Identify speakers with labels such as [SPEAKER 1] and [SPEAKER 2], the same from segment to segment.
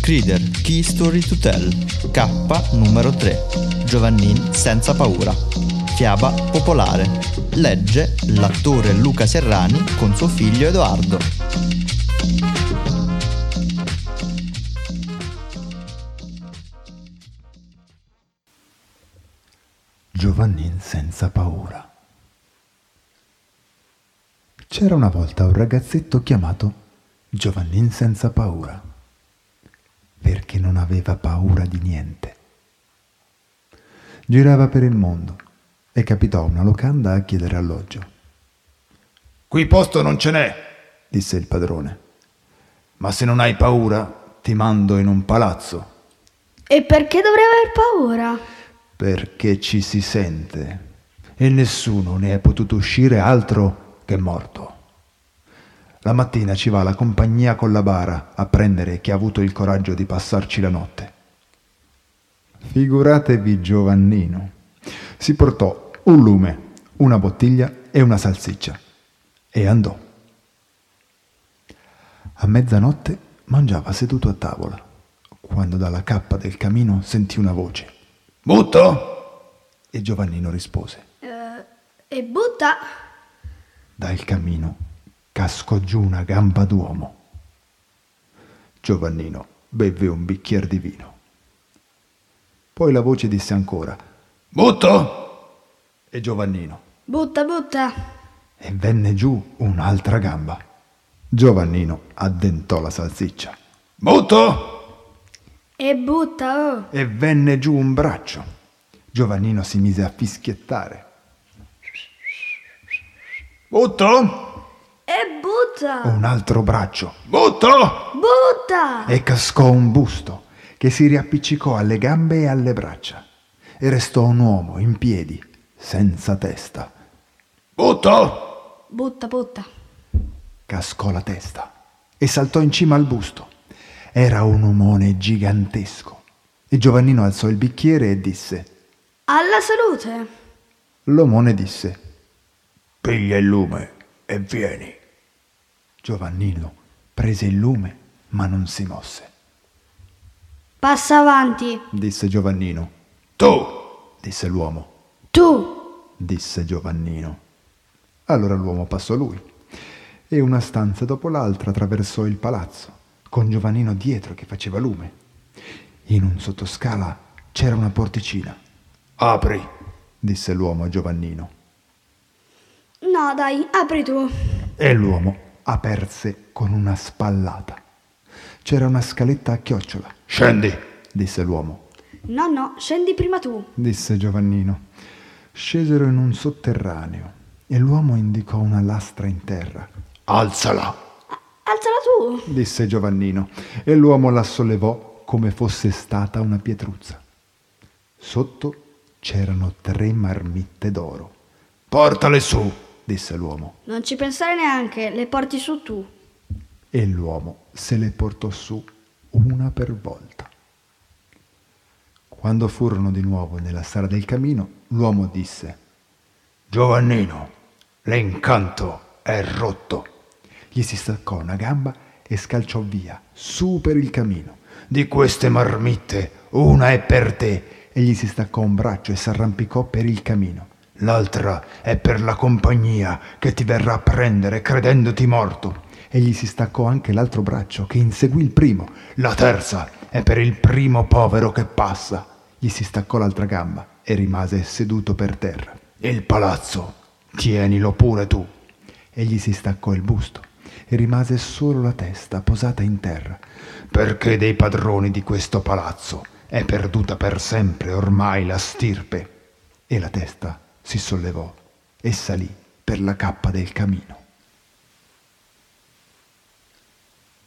[SPEAKER 1] Crider Key Story to Tell K numero 3 Giovannin senza paura Fiaba popolare Legge l'attore Luca Serrani con suo figlio Edoardo.
[SPEAKER 2] Giovannin senza paura. C'era una volta un ragazzetto chiamato Giovannin senza paura perché non aveva paura di niente. Girava per il mondo e capitò a una locanda a chiedere alloggio.
[SPEAKER 3] Qui posto non ce n'è,
[SPEAKER 2] disse il padrone.
[SPEAKER 3] Ma se non hai paura, ti mando in un palazzo.
[SPEAKER 4] E perché dovrei aver paura?
[SPEAKER 2] Perché ci si sente e nessuno ne è potuto uscire altro che morto. La mattina ci va la compagnia con la bara a prendere chi ha avuto il coraggio di passarci la notte. Figuratevi Giovannino. Si portò un lume, una bottiglia e una salsiccia e andò. A mezzanotte mangiava seduto a tavola, quando dalla cappa del camino sentì una voce.
[SPEAKER 3] Butto?
[SPEAKER 2] E Giovannino rispose.
[SPEAKER 4] Uh, e butta?
[SPEAKER 2] Dal camino cascò giù una gamba d'uomo. Giovannino beve un bicchiere di vino. Poi la voce disse ancora:
[SPEAKER 3] Butto!
[SPEAKER 2] E Giovannino:
[SPEAKER 4] Butta, butta!
[SPEAKER 2] E venne giù un'altra gamba. Giovannino addentò la salsiccia.
[SPEAKER 3] Butto!
[SPEAKER 4] E butta, oh!
[SPEAKER 2] E venne giù un braccio. Giovannino si mise a fischiettare.
[SPEAKER 3] Butto!
[SPEAKER 4] Butta!
[SPEAKER 2] Un altro braccio.
[SPEAKER 3] Butto!
[SPEAKER 4] Butta!
[SPEAKER 2] E cascò un busto che si riappiccicò alle gambe e alle braccia. E restò un uomo in piedi, senza testa.
[SPEAKER 3] Butto!
[SPEAKER 4] Butta, butta.
[SPEAKER 2] Cascò la testa e saltò in cima al busto. Era un umone gigantesco. E Giovannino alzò il bicchiere e disse:
[SPEAKER 4] Alla salute!
[SPEAKER 2] L'omone disse:
[SPEAKER 3] Piglia il lume e vieni.
[SPEAKER 2] Giovannino prese il lume, ma non si mosse.
[SPEAKER 4] Passa avanti.
[SPEAKER 2] disse Giovannino.
[SPEAKER 3] Tu,
[SPEAKER 2] disse l'uomo.
[SPEAKER 4] Tu,
[SPEAKER 2] disse Giovannino. Allora l'uomo passò lui e una stanza dopo l'altra attraversò il palazzo, con Giovannino dietro che faceva lume. In un sottoscala c'era una porticina.
[SPEAKER 3] Apri,
[SPEAKER 2] disse l'uomo a Giovannino.
[SPEAKER 4] No, dai, apri tu.
[SPEAKER 2] E l'uomo aperse con una spallata. C'era una scaletta a chiocciola.
[SPEAKER 3] Scendi,
[SPEAKER 2] disse l'uomo.
[SPEAKER 4] No, no, scendi prima tu,
[SPEAKER 2] disse Giovannino. Scesero in un sotterraneo e l'uomo indicò una lastra in terra.
[SPEAKER 3] Alzala.
[SPEAKER 4] Alzala tu,
[SPEAKER 2] disse Giovannino, e l'uomo la sollevò come fosse stata una pietruzza. Sotto c'erano tre marmitte d'oro.
[SPEAKER 3] Portale su,
[SPEAKER 2] disse l'uomo.
[SPEAKER 4] Non ci pensare neanche, le porti su tu.
[SPEAKER 2] E l'uomo se le portò su una per volta. Quando furono di nuovo nella sala del camino, l'uomo disse:
[SPEAKER 3] Giovannino, l'incanto è rotto.
[SPEAKER 2] Gli si staccò una gamba e scalciò via, su per il camino.
[SPEAKER 3] Di queste marmitte, una è per te.
[SPEAKER 2] E gli si staccò un braccio e s'arrampicò per il camino.
[SPEAKER 3] L'altra è per la compagnia che ti verrà a prendere credendoti morto.
[SPEAKER 2] E gli si staccò anche l'altro braccio che inseguì il primo.
[SPEAKER 3] La terza è per il primo povero che passa.
[SPEAKER 2] Gli si staccò l'altra gamba e rimase seduto per terra.
[SPEAKER 3] Il palazzo, tienilo pure tu.
[SPEAKER 2] E gli si staccò il busto e rimase solo la testa posata in terra.
[SPEAKER 3] Perché dei padroni di questo palazzo è perduta per sempre ormai la stirpe.
[SPEAKER 2] E la testa si sollevò e salì per la cappa del camino.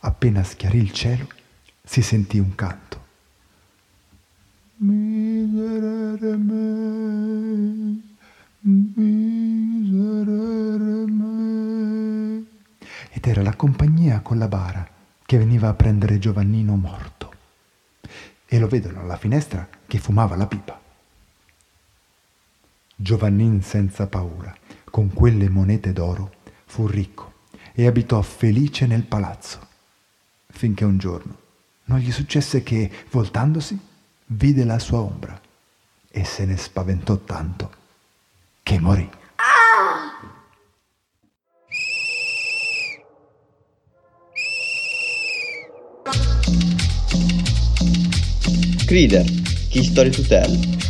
[SPEAKER 2] Appena schiarì il cielo, si sentì un canto. Miserere me, miserere me. Ed era la compagnia con la bara che veniva a prendere Giovannino morto. E lo vedono alla finestra che fumava la pipa. Giovannin senza paura, con quelle monete d'oro, fu ricco e abitò felice nel palazzo, finché un giorno non gli successe che, voltandosi, vide la sua ombra e se ne spaventò tanto che morì.
[SPEAKER 1] Crider, Key Story to Tell,